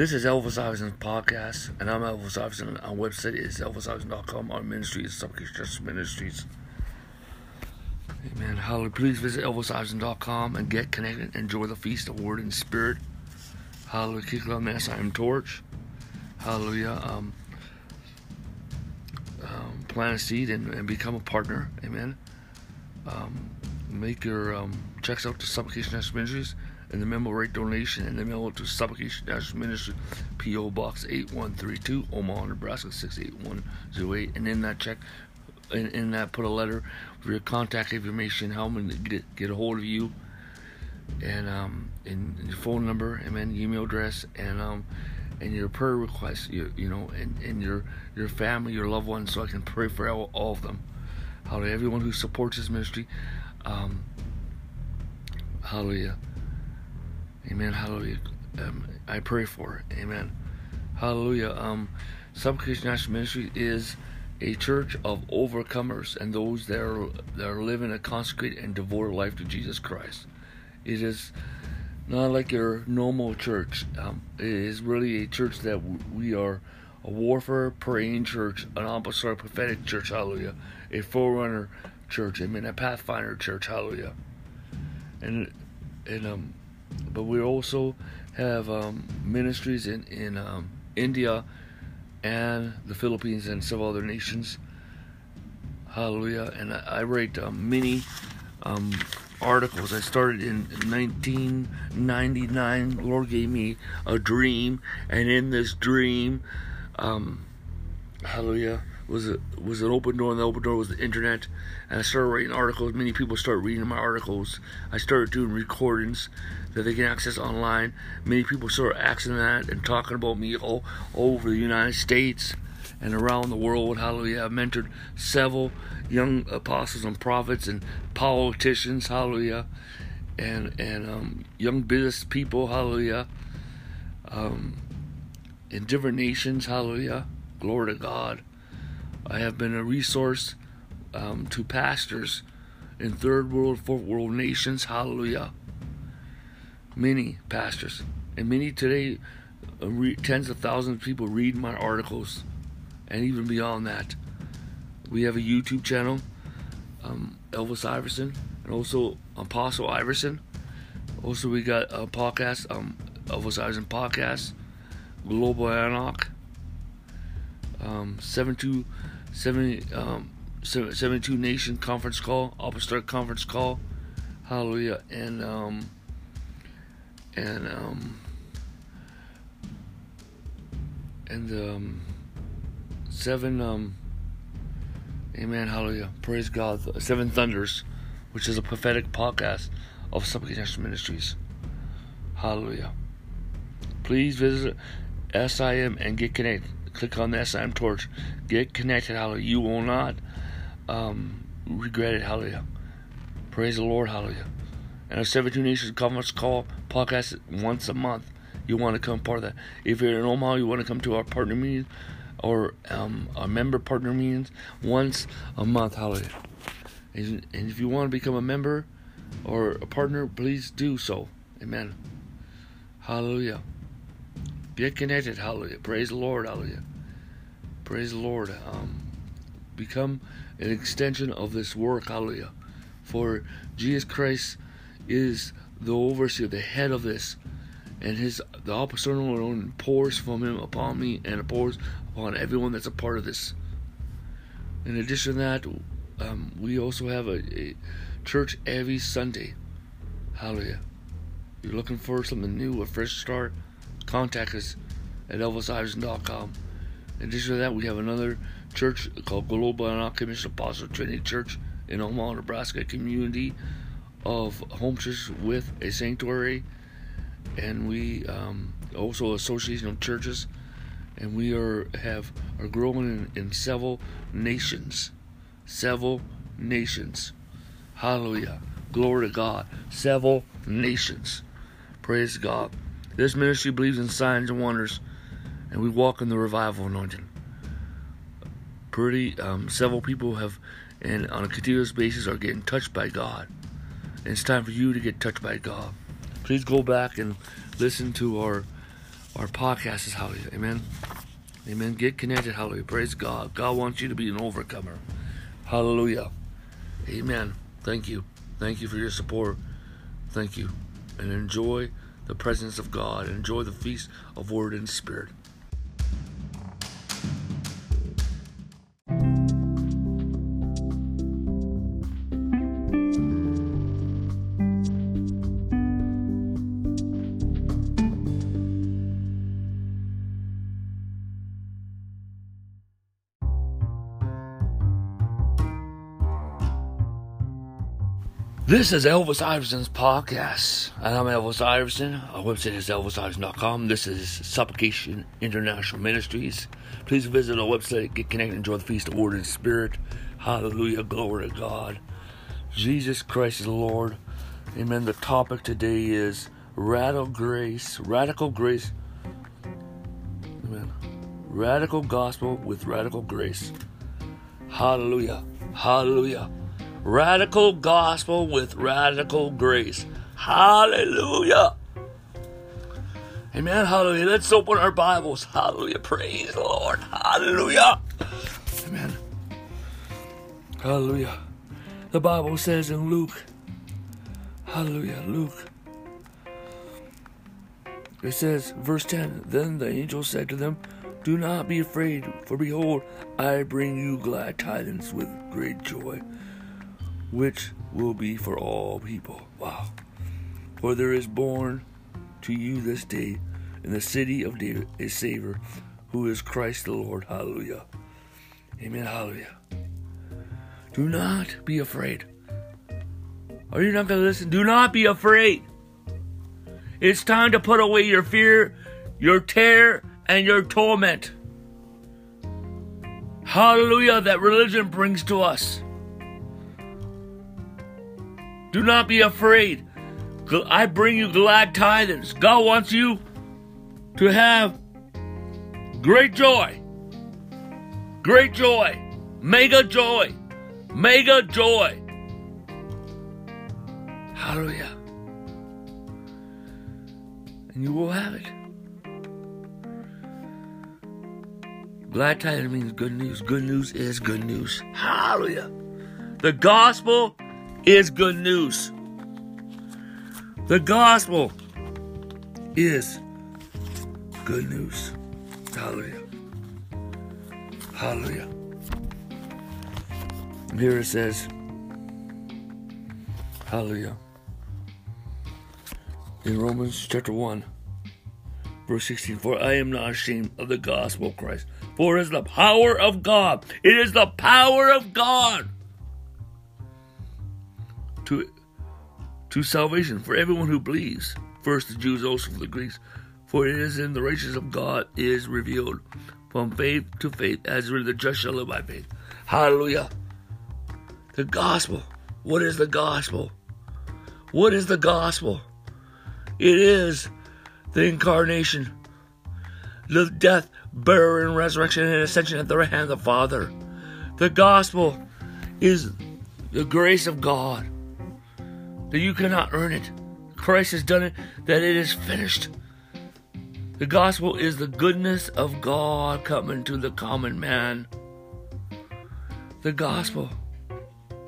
This is Elvis Iverson podcast, and I'm Elvis Iverson. Our website is elvisiverson.com. Our ministry is Justice Ministries. Amen. Hallelujah. Please visit elvisiverson.com and get connected. Enjoy the feast of Word and Spirit. Hallelujah. Kick on the SIM torch. Hallelujah. Um, um, plant a seed and, and, become a partner. Amen. Um, make your um, checks out to Supplication Ministries and the memo rate donation and the mail to Supplication Ministry, P.O. Box 8132, Omaha, Nebraska 68108. And in that check, in, in that, put a letter for your contact information, how I'm going to get, get a hold of you, and um, and your phone number, and then email address, and um, and your prayer request, you, you know, and, and your your family, your loved ones, so I can pray for all, all of them. Hallelujah. Everyone who supports this ministry. Um, hallelujah. Amen. Hallelujah. Um, I pray for. Amen. Hallelujah. Um, Supplication National Ministry is a church of overcomers and those that are that are living a consecrated and devoted life to Jesus Christ. It is not like your normal church. Um, it is really a church that we are a warfare praying church, an apostolic prophetic church. Hallelujah. A forerunner church. Amen. A pathfinder church. Hallelujah. And and um but we also have um, ministries in in um, India and the Philippines and several other nations. Hallelujah! And I, I write um, many um, articles. I started in 1999. Lord gave me a dream, and in this dream, um, Hallelujah was a, was an open door, and the open door was the internet. And I started writing articles. Many people started reading my articles. I started doing recordings that they can access online. Many people started asking that and talking about me all, all over the United States and around the world. Hallelujah. I've mentored several young apostles and prophets and politicians. Hallelujah. And and um, young business people. Hallelujah. Um, in different nations. Hallelujah. Glory to God. I have been a resource um, to pastors in third world, fourth world nations. Hallelujah. Many pastors. And many today, uh, re- tens of thousands of people read my articles. And even beyond that. We have a YouTube channel, um, Elvis Iverson, and also Apostle Iverson. Also, we got a podcast, um, Elvis Iverson Podcast, Global Anarch, um, 72 70, um, 72 Nation conference call, Apostolic conference call. Hallelujah. And, um, and, um, and, um, seven, um, amen, hallelujah. Praise God. Seven Thunders, which is a prophetic podcast of Supplication Ministries. Hallelujah. Please visit SIM and get connected click on the SIM torch. Get connected, hallelujah. You will not um, regret it, hallelujah. Praise the Lord, hallelujah. And a 72 Nations conference call podcast once a month. You want to come part of that. If you're in Omaha, you want to come to our partner meetings or um, our member partner meetings once a month, hallelujah. And if you want to become a member or a partner, please do so. Amen. Hallelujah. Get connected. Hallelujah. Praise the Lord. Hallelujah. Praise the Lord. Um, become an extension of this work. Hallelujah. For Jesus Christ is the overseer, the head of this, and his the opposite alone pours from him upon me and it pours upon everyone that's a part of this. In addition to that, um, we also have a, a church every Sunday. Hallelujah. You're looking for something new, a fresh start contact us at elvisiverson.com. In addition to that, we have another church called Global Commission Apostle Trinity Church in Omaha, Nebraska, community of home churches with a sanctuary, and we um, also association of churches, and we are have are growing in, in several nations, several nations. Hallelujah, glory to God, several nations. Praise God. This ministry believes in signs and wonders, and we walk in the revival anointing. Pretty, um, several people have, and on a continuous basis, are getting touched by God. And it's time for you to get touched by God. Please go back and listen to our our podcast is hallelujah. Amen. Amen. Get connected. Hallelujah. Praise God. God wants you to be an overcomer. Hallelujah. Amen. Thank you. Thank you for your support. Thank you. And enjoy the presence of God. And enjoy the feast of Word and Spirit. This is Elvis Iverson's podcast, and I'm Elvis Iverson. Our website is elvisiverson.com. This is Supplication International Ministries. Please visit our website, get connected, enjoy the feast of Word and Spirit. Hallelujah, glory to God. Jesus Christ is Lord. Amen. The topic today is radical grace, radical grace. Amen. Radical gospel with radical grace. Hallelujah. Hallelujah. Radical gospel with radical grace. Hallelujah. Amen. Hallelujah. Let's open our Bibles. Hallelujah. Praise the Lord. Hallelujah. Amen. Hallelujah. The Bible says in Luke, Hallelujah, Luke. It says, verse 10 Then the angel said to them, Do not be afraid, for behold, I bring you glad tidings with great joy which will be for all people. Wow. For there is born to you this day in the city of David a Savior who is Christ the Lord. Hallelujah. Amen. Hallelujah. Do not be afraid. Are you not going to listen? Do not be afraid. It's time to put away your fear, your terror, and your torment. Hallelujah, that religion brings to us. Do not be afraid. I bring you glad tidings. God wants you to have great joy. Great joy. Mega joy. Mega joy. Hallelujah. And you will have it. Glad tidings means good news. Good news is good news. Hallelujah. The gospel is good news. The gospel is good news. Hallelujah. Hallelujah. Here it says, Hallelujah. In Romans chapter 1, verse 16, For I am not ashamed of the gospel of Christ, for it is the power of God. It is the power of God to, to salvation for everyone who believes. First the Jews, also for the Greeks. For it is in the righteousness of God is revealed from faith to faith, as written, the just shall live by faith. Hallelujah. The gospel. What is the gospel? What is the gospel? It is the incarnation, the death, burial, and resurrection and ascension at the right hand of the Father. The gospel is the grace of God that you cannot earn it. Christ has done it, that it is finished. The gospel is the goodness of God coming to the common man. The gospel,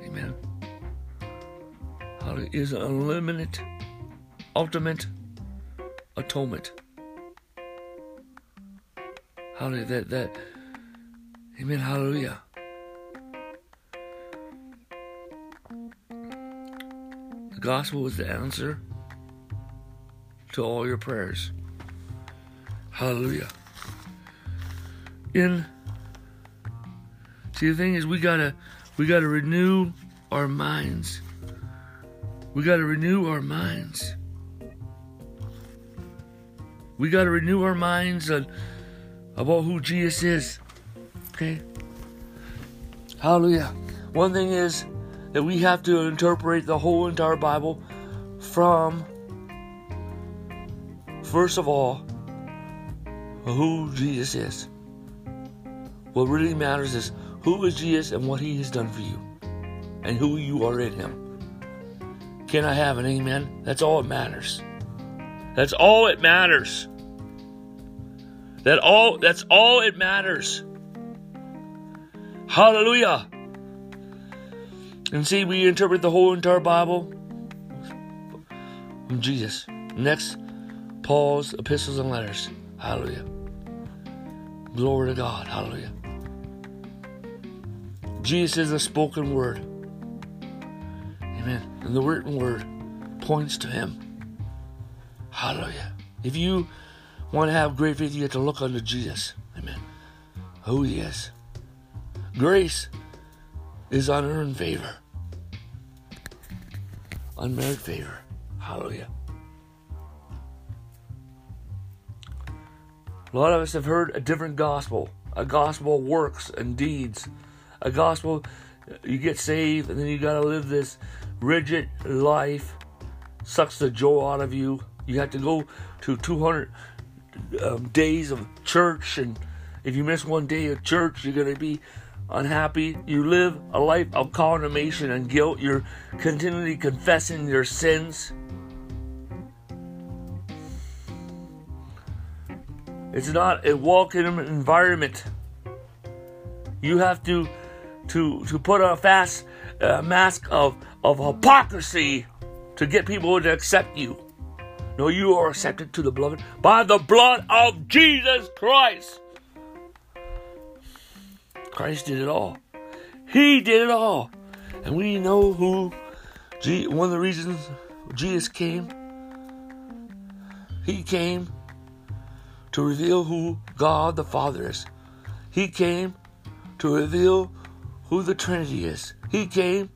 amen, is unlimited, ultimate atonement. Hallelujah, that, that, amen, hallelujah. Gospel is the answer to all your prayers. Hallelujah. In see the thing is we gotta we gotta renew our minds. We gotta renew our minds. We gotta renew our minds on, about who Jesus is. Okay? Hallelujah. One thing is that we have to interpret the whole entire Bible from, first of all, who Jesus is. What really matters is who is Jesus and what he has done for you, and who you are in him. Can I have an amen? That's all it matters. That's all it matters. That all that's all it matters. Hallelujah. And see, we interpret the whole entire Bible from Jesus. Next, Paul's epistles and letters. Hallelujah. Glory to God. Hallelujah. Jesus is the spoken word. Amen. And the written word points to him. Hallelujah. If you want to have great faith, you have to look unto Jesus. Amen. Who he is. Grace is unearned favor, unmerited favor. Hallelujah. A lot of us have heard a different gospel a gospel of works and deeds, a gospel you get saved and then you got to live this rigid life, sucks the joy out of you. You have to go to 200 um, days of church, and if you miss one day of church, you're going to be unhappy. You live a life of condemnation and guilt. You're continually confessing your sins. It's not a welcome environment. You have to to to put on a fast uh, mask of of hypocrisy to get people to accept you. No, you are accepted to the beloved by the blood of Jesus Christ. Christ did it all. He did it all. And we know who one of the reasons Jesus came. He came to reveal who God the Father is. He came to reveal who the Trinity is. He came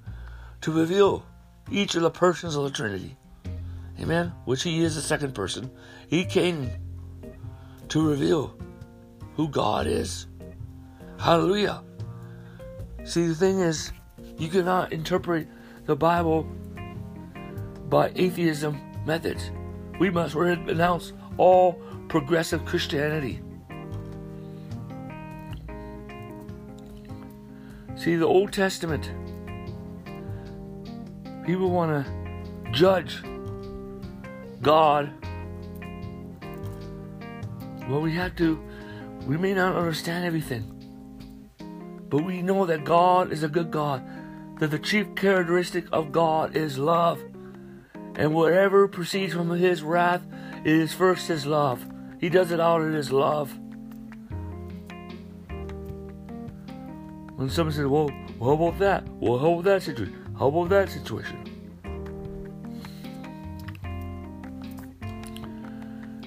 to reveal each of the persons of the Trinity. Amen? Which He is the second person. He came to reveal who God is. Hallelujah. See, the thing is, you cannot interpret the Bible by atheism methods. We must renounce all progressive Christianity. See, the Old Testament, people want to judge God. Well, we have to, we may not understand everything, but we know that God is a good God, that the chief characteristic of God is love. And whatever proceeds from his wrath is first his love. He does it out of his love. When someone says, well, how about that? Well, how about that situation? How about that situation?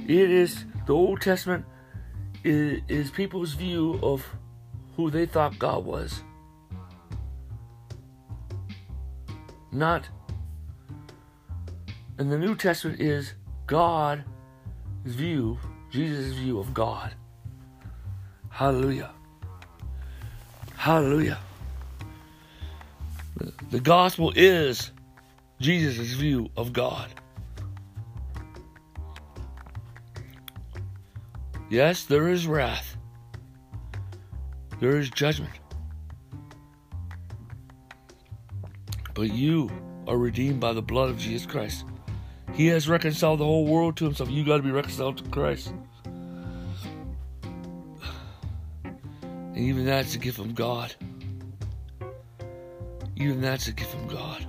It is the Old Testament is, is people's view of who they thought God was. Not and the New Testament is God's view Jesus' view of God. Hallelujah. Hallelujah. The gospel is Jesus' view of God. Yes, there is wrath. There is judgment. But you are redeemed by the blood of Jesus Christ. He has reconciled the whole world to himself. You got to be reconciled to Christ. And even that's a gift from God. Even that's a gift from God.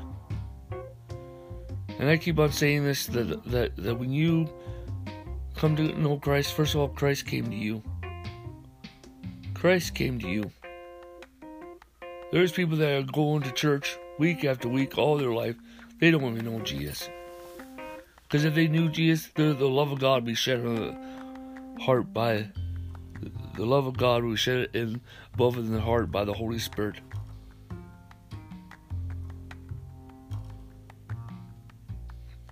And I keep on saying this that, that, that when you come to know Christ, first of all, Christ came to you. Christ came to you. There's people that are going to church week after week all their life. They don't even know Jesus. Because if they knew Jesus, the, the love of God would be shed on the heart by the love of God would be shed in above in the heart by the Holy Spirit.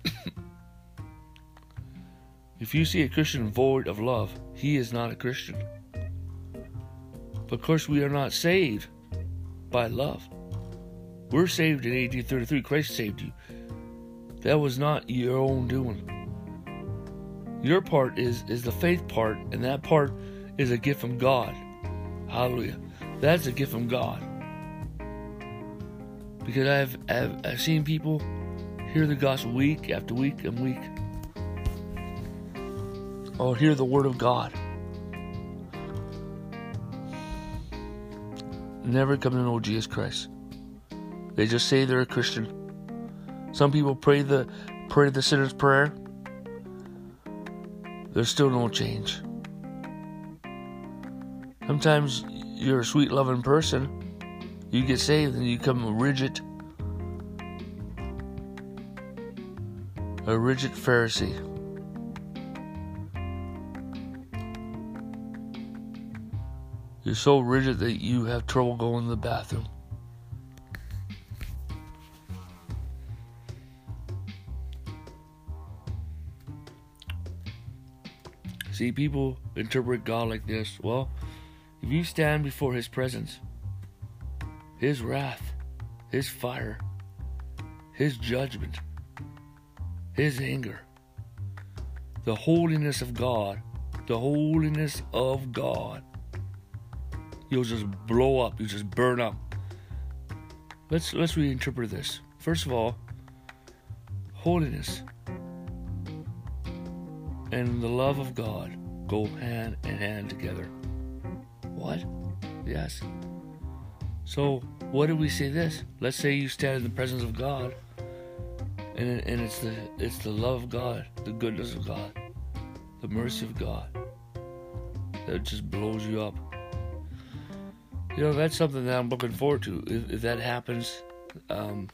if you see a Christian void of love, he is not a Christian. But of course, we are not saved by love. We're saved in 1833. Christ saved you. That was not your own doing. Your part is is the faith part, and that part is a gift from God. Hallelujah. That's a gift from God. Because I've, I've, I've seen people hear the gospel week after week and week. Or hear the word of God. Never come to know Jesus Christ. They just say they're a Christian. Some people pray the pray the sinner's prayer. There's still no change. Sometimes you're a sweet loving person. You get saved and you become rigid. A rigid Pharisee. You're so rigid that you have trouble going to the bathroom. See, people interpret God like this. Well, if you stand before His presence, His wrath, His fire, His judgment, His anger, the holiness of God, the holiness of God, you'll just blow up, you just burn up. Let's let's reinterpret this. First of all, holiness and the love of God go hand in hand together. What? Yes. So, what do we say this? Let's say you stand in the presence of God, and, and it's the it's the love of God, the goodness of God, the mercy of God that just blows you up. You know, that's something that I'm looking forward to. If, if that happens, um,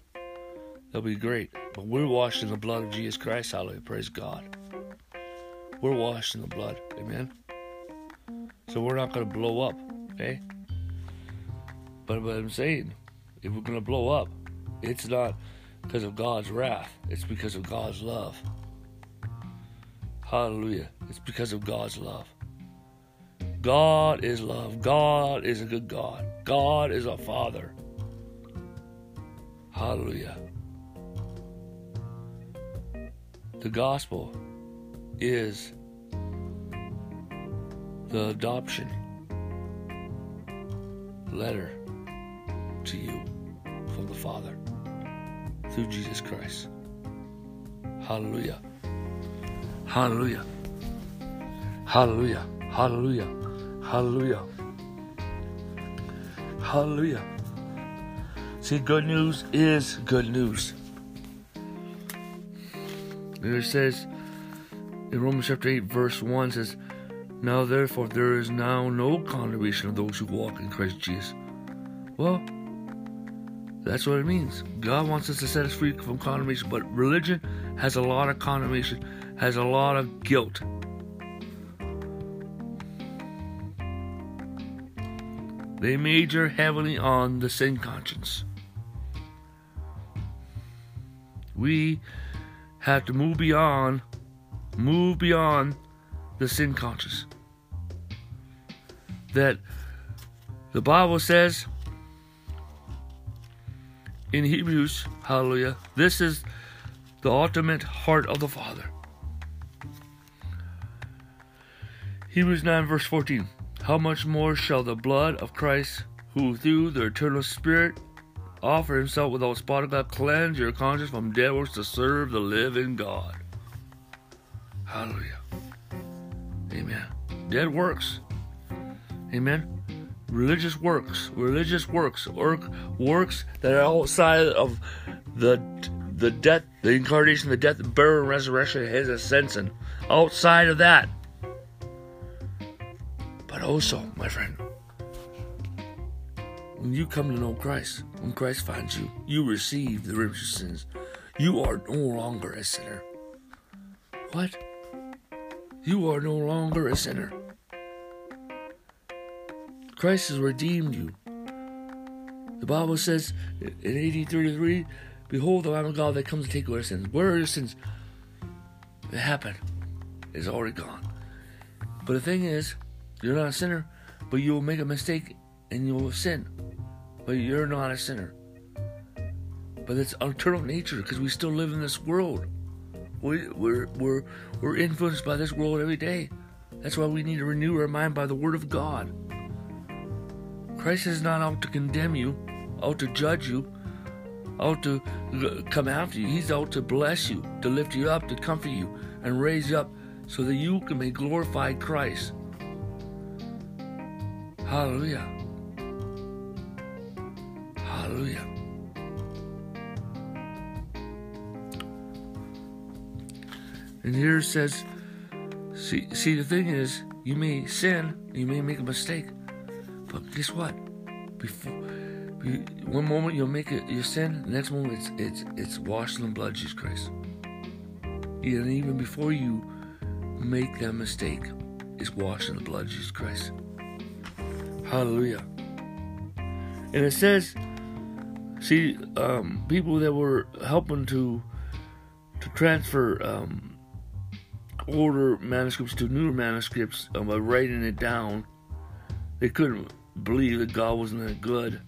that'll be great. But we're washed in the blood of Jesus Christ. Hallelujah. Praise God. We're washed in the blood. Amen. So we're not going to blow up. Okay? But, what I'm saying, if we're going to blow up, it's not because of God's wrath, it's because of God's love. Hallelujah. It's because of God's love. God is love. God is a good God. God is a Father. Hallelujah. The gospel is the adoption letter to you from the Father through Jesus Christ. Hallelujah. Hallelujah. Hallelujah. Hallelujah. Hallelujah. Hallelujah. See, good news is good news. It says, in Romans chapter 8, verse 1 says, Now therefore there is now no condemnation of those who walk in Christ Jesus. Well, that's what it means. God wants us to set us free from condemnation, but religion has a lot of condemnation, has a lot of guilt. They major heavily on the sin conscience. We have to move beyond move beyond the sin conscience. That the Bible says in Hebrews, hallelujah, this is the ultimate heart of the Father. Hebrews 9, verse 14. How much more shall the blood of Christ, who through the eternal Spirit offer himself without spot or God, cleanse your conscience from dead works to serve the living God? Hallelujah. Amen. Dead works. Amen. Religious works. Religious works. Work, works that are outside of the the death, the incarnation, the death, burial, and resurrection, his ascension. Outside of that. Also, my friend, when you come to know Christ, when Christ finds you, you receive the remission of sins. You are no longer a sinner. What? You are no longer a sinner. Christ has redeemed you. The Bible says in 1833, Behold the Lamb of God that comes to take away sins. Where are your sins? It happened. It's already gone. But the thing is, you're not a sinner, but you'll make a mistake and you'll sin. But you're not a sinner. But it's eternal nature because we still live in this world. We, we're, we're, we're influenced by this world every day. That's why we need to renew our mind by the Word of God. Christ is not out to condemn you, out to judge you, out to uh, come after you. He's out to bless you, to lift you up, to comfort you, and raise you up so that you can may glorify Christ. Hallelujah. Hallelujah. And here it says, see, see, the thing is, you may sin, you may make a mistake, but guess what? Before, one moment you'll make it your sin, the next moment it's it's it's washed in the blood Jesus Christ. And even before you make that mistake, it's washed in the blood Jesus Christ. Hallelujah. And it says, see, um, people that were helping to to transfer um, older manuscripts to newer manuscripts um, by writing it down, they couldn't believe that God wasn't that good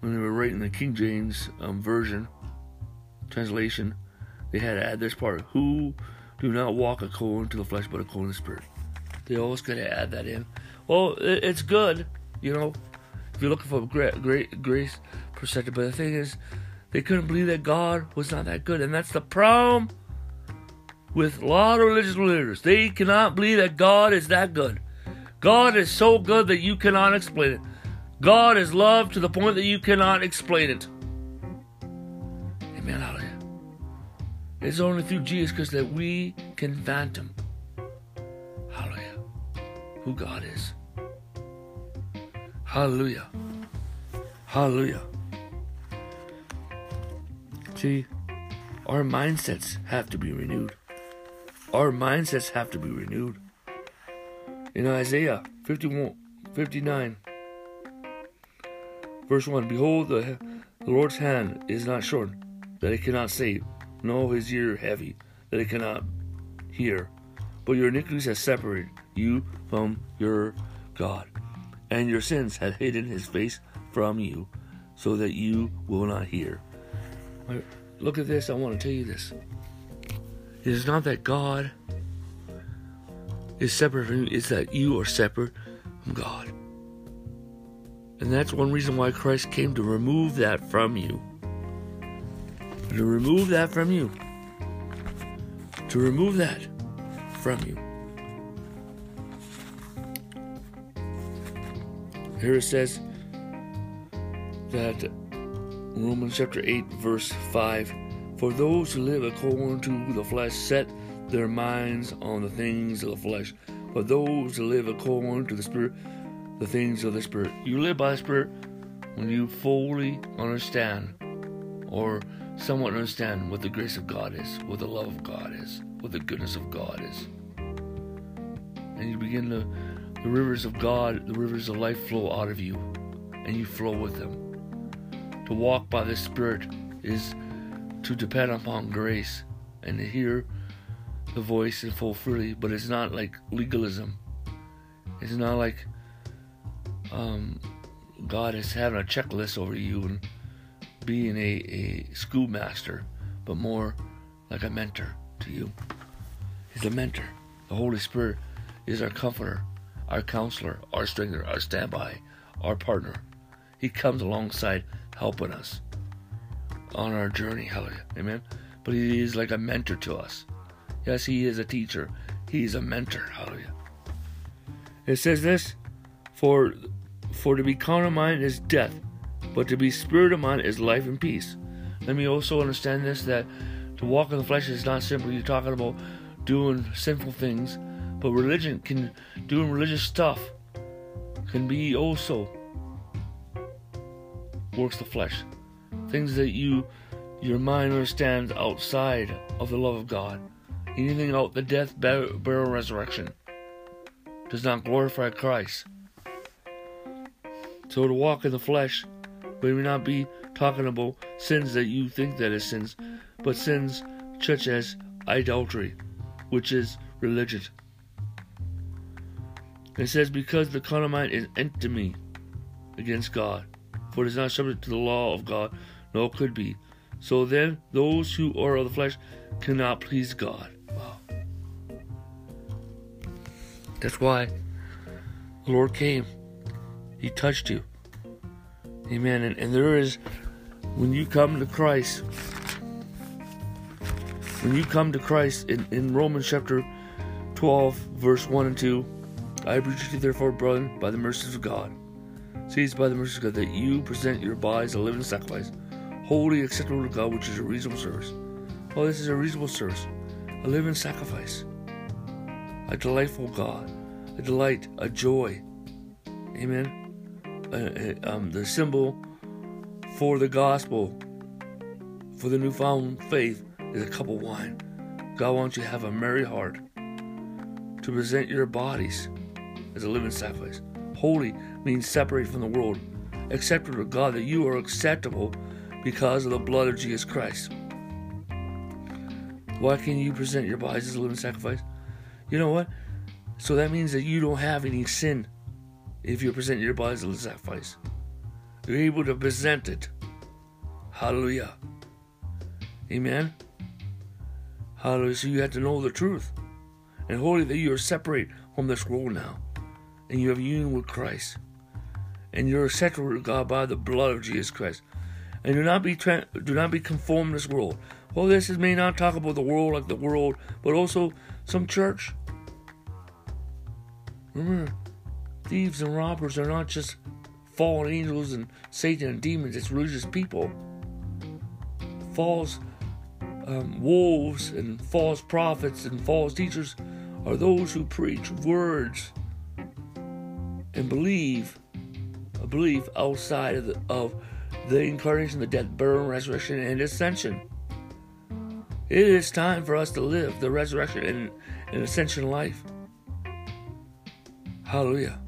when they were writing the King James um, version translation. They had to add this part: "Who do not walk according to the flesh, but according to the Spirit." They always got to add that in. Well, it's good, you know, if you're looking for great, great grace perspective. But the thing is, they couldn't believe that God was not that good, and that's the problem with a lot of religious leaders. They cannot believe that God is that good. God is so good that you cannot explain it. God is love to the point that you cannot explain it. Amen. Hallelujah. It's only through Jesus Christ that we can fathom. Who God is. Hallelujah. Hallelujah. See, our mindsets have to be renewed. Our mindsets have to be renewed. In Isaiah 51, 59, verse 1 Behold, the, the Lord's hand is not short, that it cannot save, nor his ear heavy, that it cannot hear. But your iniquities have separated you from your God, and your sins have hidden his face from you, so that you will not hear. Look at this, I want to tell you this. It is not that God is separate from you, it's that you are separate from God. And that's one reason why Christ came to remove that from you. To remove that from you. To remove that from you. Here it says that Romans chapter 8, verse 5 for those who live according to the flesh set their minds on the things of the flesh, but those who live according to the Spirit, the things of the Spirit. You live by the Spirit when you fully understand or somewhat understand what the grace of God is, what the love of God is, what the goodness of God is. And you begin to, the rivers of God, the rivers of life flow out of you, and you flow with them. To walk by the Spirit is to depend upon grace and to hear the voice in full freely, but it's not like legalism. It's not like um, God is having a checklist over you and being a, a schoolmaster, but more like a mentor to you. He's a mentor. The Holy Spirit is our comforter, our counselor, our strengthener, our standby, our partner. He comes alongside helping us on our journey. Hallelujah. Amen. But he is like a mentor to us. Yes, he is a teacher. He's a mentor. Hallelujah. It says this for for to be carnal mind is death, but to be spirit of mind is life and peace. Let me also understand this that to walk in the flesh is not simply talking about doing sinful things, but religion can doing religious stuff can be also works of the flesh things that you your mind understands outside of the love of God. Anything out the death, burial, resurrection does not glorify Christ. So to walk in the flesh may not be talking about sins that you think that is sins, but sins such as idolatry, which is religion. It says, because the carnal mind is enemy against God, for it is not subject to the law of God, nor could be. So then, those who are of the flesh cannot please God. Wow. That's why the Lord came. He touched you. Amen. And, and there is, when you come to Christ, when you come to Christ in, in Romans chapter 12, verse 1 and 2, I beseech you, therefore, brethren, by the mercies of God seized by the mercies of God, that you present your bodies a living sacrifice, holy, acceptable to God, which is a reasonable service. Oh, this is a reasonable service, a living sacrifice, a delightful God, a delight, a joy. Amen. Uh, uh, um, the symbol for the gospel, for the newfound faith, is a cup of wine. God wants you to have a merry heart, to present your bodies as a living sacrifice. Holy means separate from the world, accepted to God, that you are acceptable because of the blood of Jesus Christ. Why can you present your bodies as a living sacrifice? You know what? So that means that you don't have any sin if you present your bodies as a sacrifice. You're able to present it. Hallelujah. Amen. Hallelujah. So you have to know the truth. And holy that you are separate from this world now. And you have union with Christ. And you're accepted with God by the blood of Jesus Christ. And do not be tra- do not be conformed to this world. Well, this is, may not talk about the world like the world, but also some church. Remember, thieves and robbers are not just fallen angels and Satan and demons, it's religious people. False um, wolves and false prophets and false teachers are those who preach words and believe a belief outside of the, of the incarnation, the death, burial, resurrection, and ascension. It is time for us to live the resurrection and, and ascension life. Hallelujah.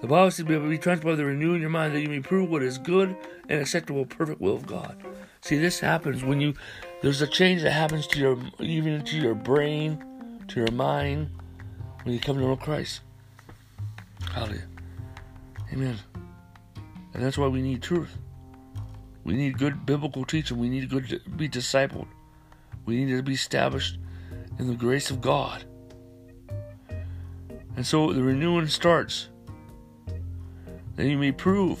The Bible says, be transformed by the renewing your mind that you may prove what is good and acceptable, perfect will of God. See, this happens when you there's a change that happens to your even to your brain, to your mind, when you come to know Christ. Hallelujah. Amen. And that's why we need truth. We need good biblical teaching. We need to be discipled. We need to be established in the grace of God. And so the renewing starts. Then you may prove,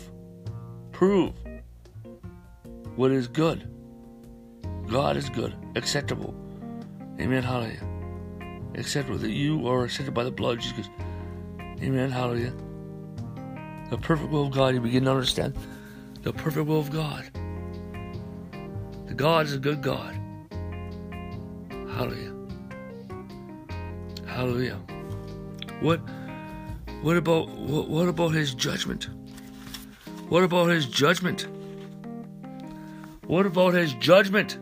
prove what is good. God is good, acceptable. Amen. Hallelujah. Acceptable that you are accepted by the blood of Jesus. Amen. Hallelujah. The perfect will of God, you begin to understand the perfect will of God. The God is a good God. Hallelujah. Hallelujah. What what about what, what about his judgment? What about his judgment? What about his judgment?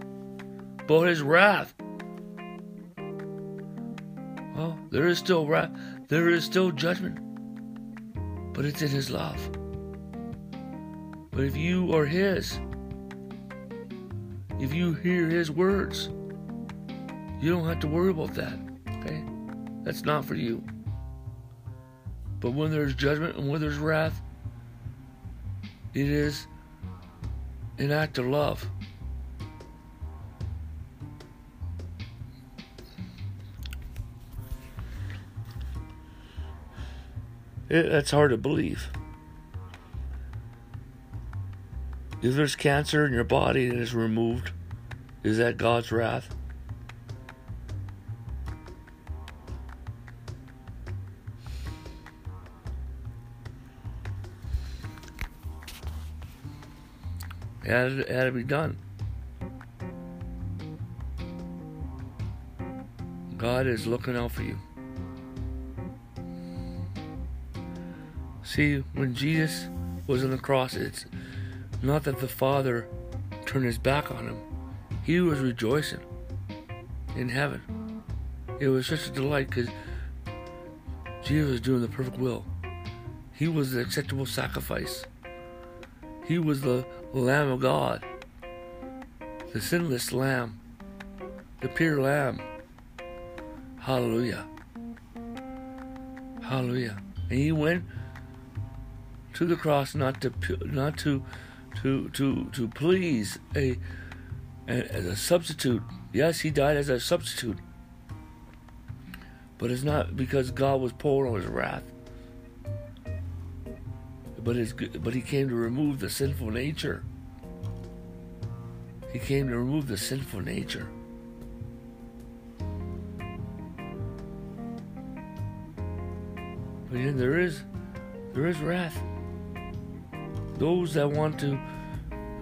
About his wrath? Well, there is still wrath. There is still judgment. But it's in his love. But if you are his, if you hear his words, you don't have to worry about that. Okay? That's not for you. But when there's judgment and when there's wrath, it is an act of love. It, that's hard to believe. If there's cancer in your body and it's removed, is that God's wrath? It had, it had to be done. God is looking out for you. See, when Jesus was on the cross, it's not that the Father turned his back on him, he was rejoicing in heaven. It was such a delight because Jesus was doing the perfect will. He was the acceptable sacrifice. He was the Lamb of God, the sinless Lamb, the pure Lamb. Hallelujah. Hallelujah. And he went to the cross not to not to to to to please a, a as a substitute. Yes, he died as a substitute. But it's not because God was pouring on his wrath but his, but he came to remove the sinful nature. He came to remove the sinful nature. But then there is there is wrath those that want to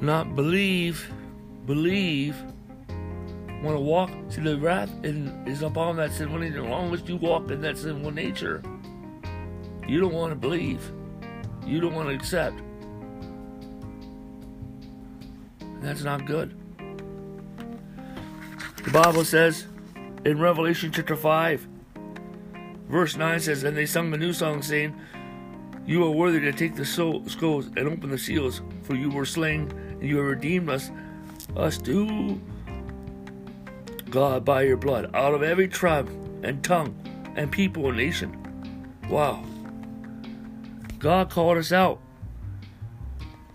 not believe, believe, want to walk. See, the wrath in, is upon that sinful nature. As long as you walk in that sinful nature, you don't want to believe. You don't want to accept. And that's not good. The Bible says in Revelation chapter 5, verse 9 says, And they sung a new song, saying, You are worthy to take the scrolls and open the seals, for you were slain, and you have redeemed us, us to God by your blood, out of every tribe and tongue and people and nation. Wow. God called us out.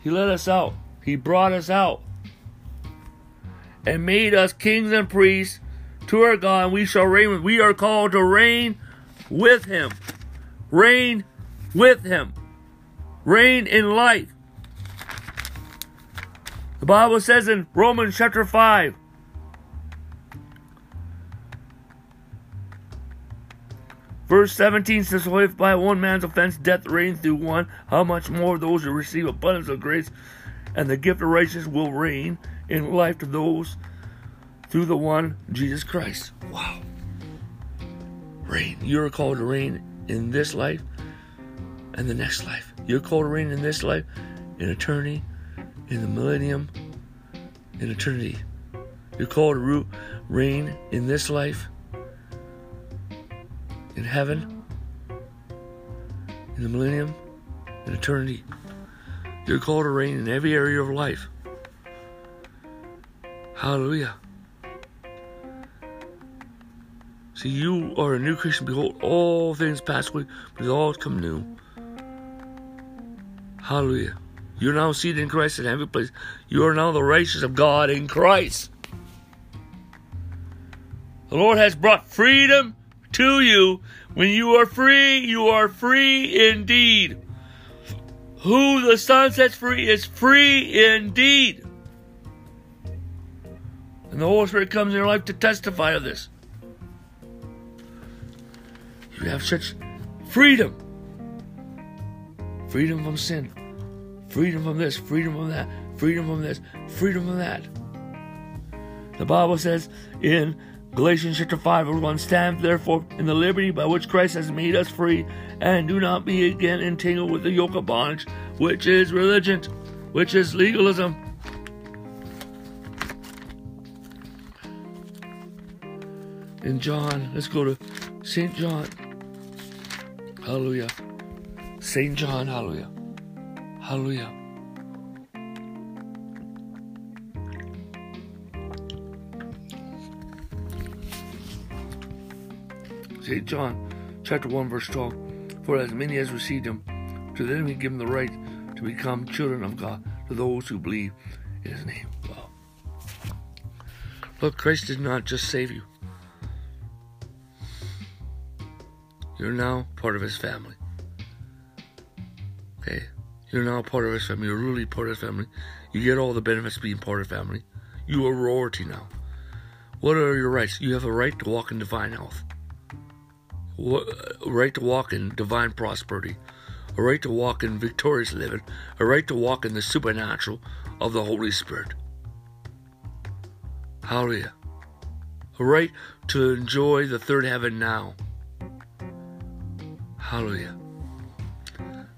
He let us out. He brought us out and made us kings and priests to our God, and we shall reign. We are called to reign with Him. Reign with Him. Reign in life. The Bible says in Romans chapter 5, Verse 17 says, if by one man's offense death reigned through one, how much more those who receive abundance of grace and the gift of righteousness will reign in life to those through the one, Jesus Christ. Wow. Reign. You're called to reign in this life and the next life. You're called to reign in this life, in eternity, in the millennium, in eternity. You're called to reign in this life, in heaven, in the millennium, in eternity. You're called to reign in every area of life. Hallelujah. See, you are a new creation. Behold, all things pass away, but all come new. Hallelujah. You're now seated in Christ in heavenly place. You are now the righteousness of God in Christ. The Lord has brought freedom to you. When you are free, you are free indeed. Who the Son sets free is free indeed. And the Holy Spirit comes in your life to testify of this. You have such freedom. Freedom from sin. Freedom from this, freedom from that, freedom from this, freedom from that. The Bible says in Galatians chapter 5, verse 1 Stand therefore in the liberty by which Christ has made us free, and do not be again entangled with the yoke of bondage, which is religion, which is legalism. In John, let's go to St. John. Hallelujah. St. John, hallelujah. Hallelujah. St. John chapter 1 verse 12 For as many as received him, to them he gave the right to become children of God, to those who believe in his name. Wow. Look, Christ did not just save you. You're now part of his family. Okay? You're now part of his family. You're really part of his family. You get all the benefits being part of family. You are royalty now. What are your rights? You have a right to walk in divine health a right to walk in divine prosperity, a right to walk in victorious living, a right to walk in the supernatural of the Holy Spirit. Hallelujah. A right to enjoy the third heaven now. Hallelujah.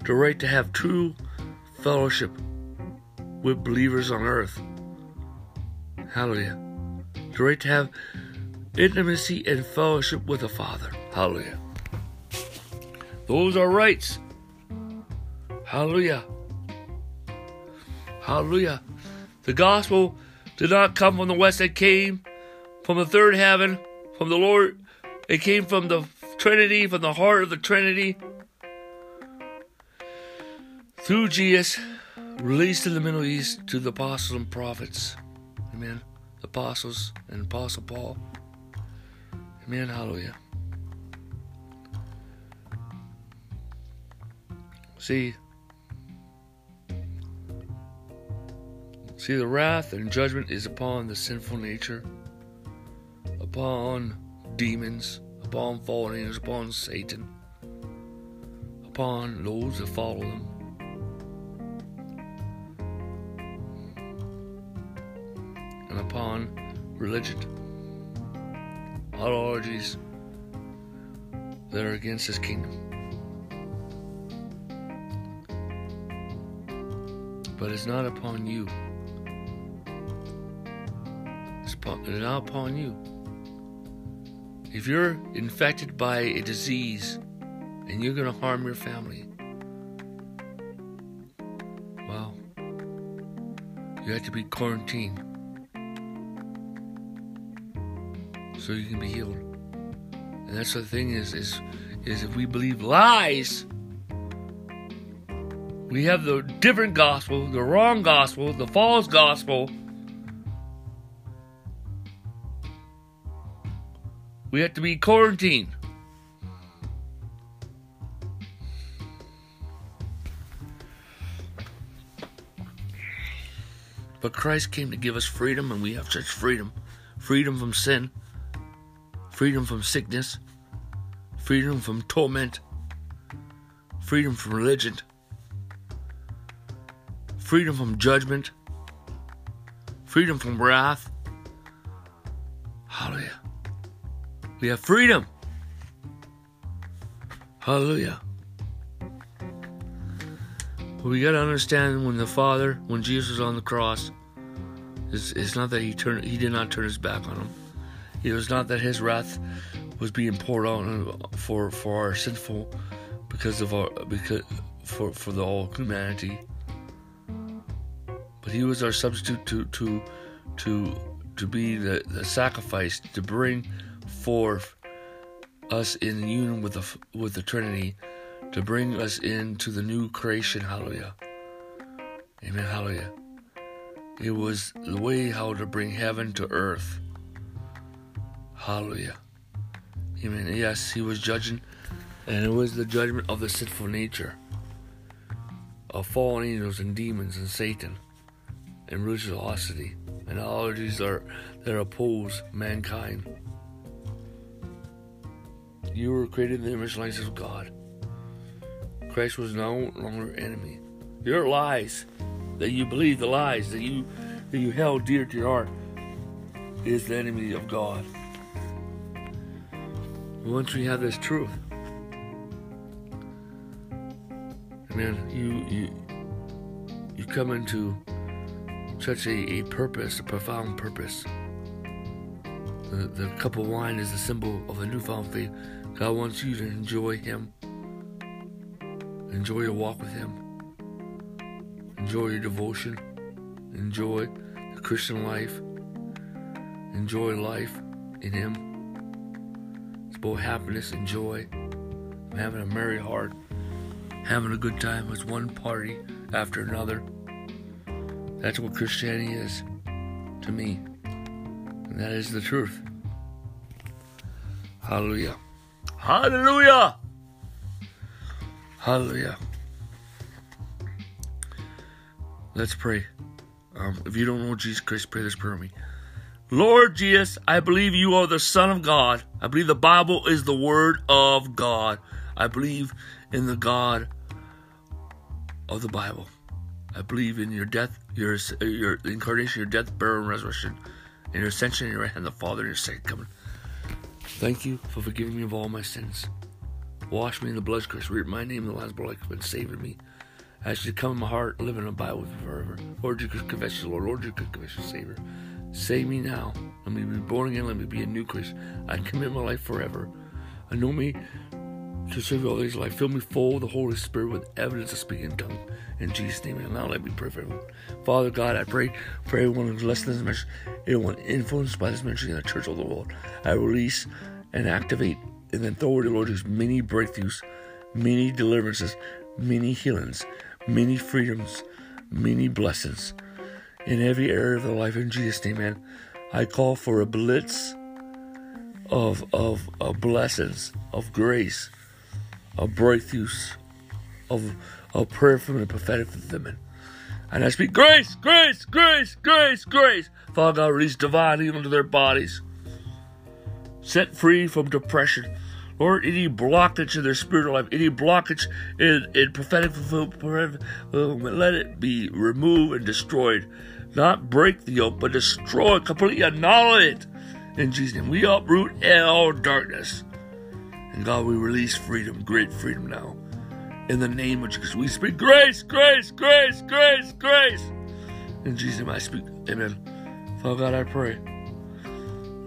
The right to have true fellowship with believers on earth. Hallelujah. The right to have intimacy and fellowship with the Father. Hallelujah. Those are rights. Hallelujah. Hallelujah. The gospel did not come from the west, it came from the third heaven, from the Lord. It came from the Trinity, from the heart of the Trinity. Through Jesus, released in the Middle East to the apostles and prophets. Amen. The apostles and Apostle Paul. Amen. Hallelujah. See, see, the wrath and judgment is upon the sinful nature, upon demons, upon fallen angels, upon Satan, upon those that follow them. Religion, ideologies that are against his kingdom. But it's not upon you. It's, upon, it's not upon you. If you're infected by a disease and you're going to harm your family, well, you have to be quarantined so you can be healed. And that's the thing is is is if we believe lies, we have the different gospel, the wrong gospel, the false gospel. We have to be quarantined. But Christ came to give us freedom, and we have such freedom freedom from sin, freedom from sickness, freedom from torment, freedom from religion, freedom from judgment, freedom from wrath. Hallelujah. We have freedom. Hallelujah. But we got to understand when the Father, when Jesus was on the cross, it's, it's not that he turned, he did not turn his back on him. It was not that his wrath was being poured out for for our sinful, because of our because for for the all humanity. But he was our substitute to to to to be the, the sacrifice to bring forth us in union with the with the Trinity, to bring us into the new creation. Hallelujah. Amen. Hallelujah. It was the way how to bring heaven to earth. Hallelujah. Amen. Yes, he was judging, and it was the judgment of the sinful nature, of fallen angels and demons and Satan, and religiosity, and all of these are that oppose mankind. You were created in the image and likeness of God. Christ was no longer enemy. Your lies that you believe, the lies that you that you held dear to your heart, is the enemy of God. Once we have this truth, man, you you you come into such a, a purpose, a profound purpose. The, the cup of wine is a symbol of a newfound faith. God wants you to enjoy Him, enjoy your walk with Him, enjoy your devotion, enjoy the Christian life, enjoy life in Him. Both happiness and joy, having a merry heart, having a good time with one party after another. That's what Christianity is to me. And that is the truth. Hallelujah. Hallelujah. Hallelujah. Let's pray. Um, if you don't know Jesus Christ, pray this prayer with me. Lord Jesus, I believe you are the Son of God. I believe the Bible is the Word of God. I believe in the God of the Bible. I believe in your death, your your incarnation, your death, burial, and resurrection, and your ascension in your right hand, the Father, and your second coming. Thank you for forgiving me of all my sins. Wash me in the blood of Christ. Read my name in the Lamb's Book and saving me. I you to come in my heart, live and abide with me forever. Lord, you could confess you, Lord. Lord, you could confess your Savior. Save me now. Let me be born again. Let me be a new Christian. I commit my life forever. Know me to serve all these life. Fill me full of the Holy Spirit with evidence of speaking in tongue. In Jesus' name, and now let me pray for everyone. Father God, I pray for everyone who's listening to this message, everyone influenced by this ministry in the church of the world. I release and activate in the authority, Lord, there's many breakthroughs, many deliverances, many healings, many freedoms, many blessings in every area of their life. In Jesus' name, man, I call for a blitz of, of, of blessings, of grace, of breakthroughs, of, of prayer from the prophetic men. And I speak grace, grace, grace, grace, grace. Father God, release divine healing to their bodies. Set free from depression. Lord, any blockage in their spiritual life, any blockage in, in prophetic fulfillment, let it be removed and destroyed. Not break the yoke, but destroy, completely annul it. In Jesus' name, we uproot all darkness. And God, we release freedom, great freedom now. In the name of Jesus, we speak grace, grace, grace, grace, grace. In Jesus' name, I speak. Amen. Father God, I pray.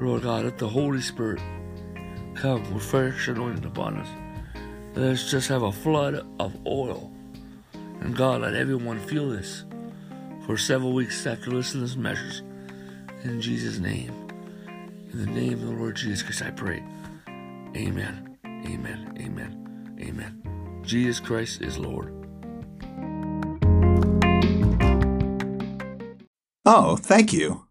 Lord God, let the Holy Spirit come with fresh anointing upon us. Let's just have a flood of oil. And God, let everyone feel this for several weeks after listening to these measures. In Jesus' name. In the name of the Lord Jesus Christ, I pray. Amen. Amen. Amen. Amen. Jesus Christ is Lord. Oh, thank you.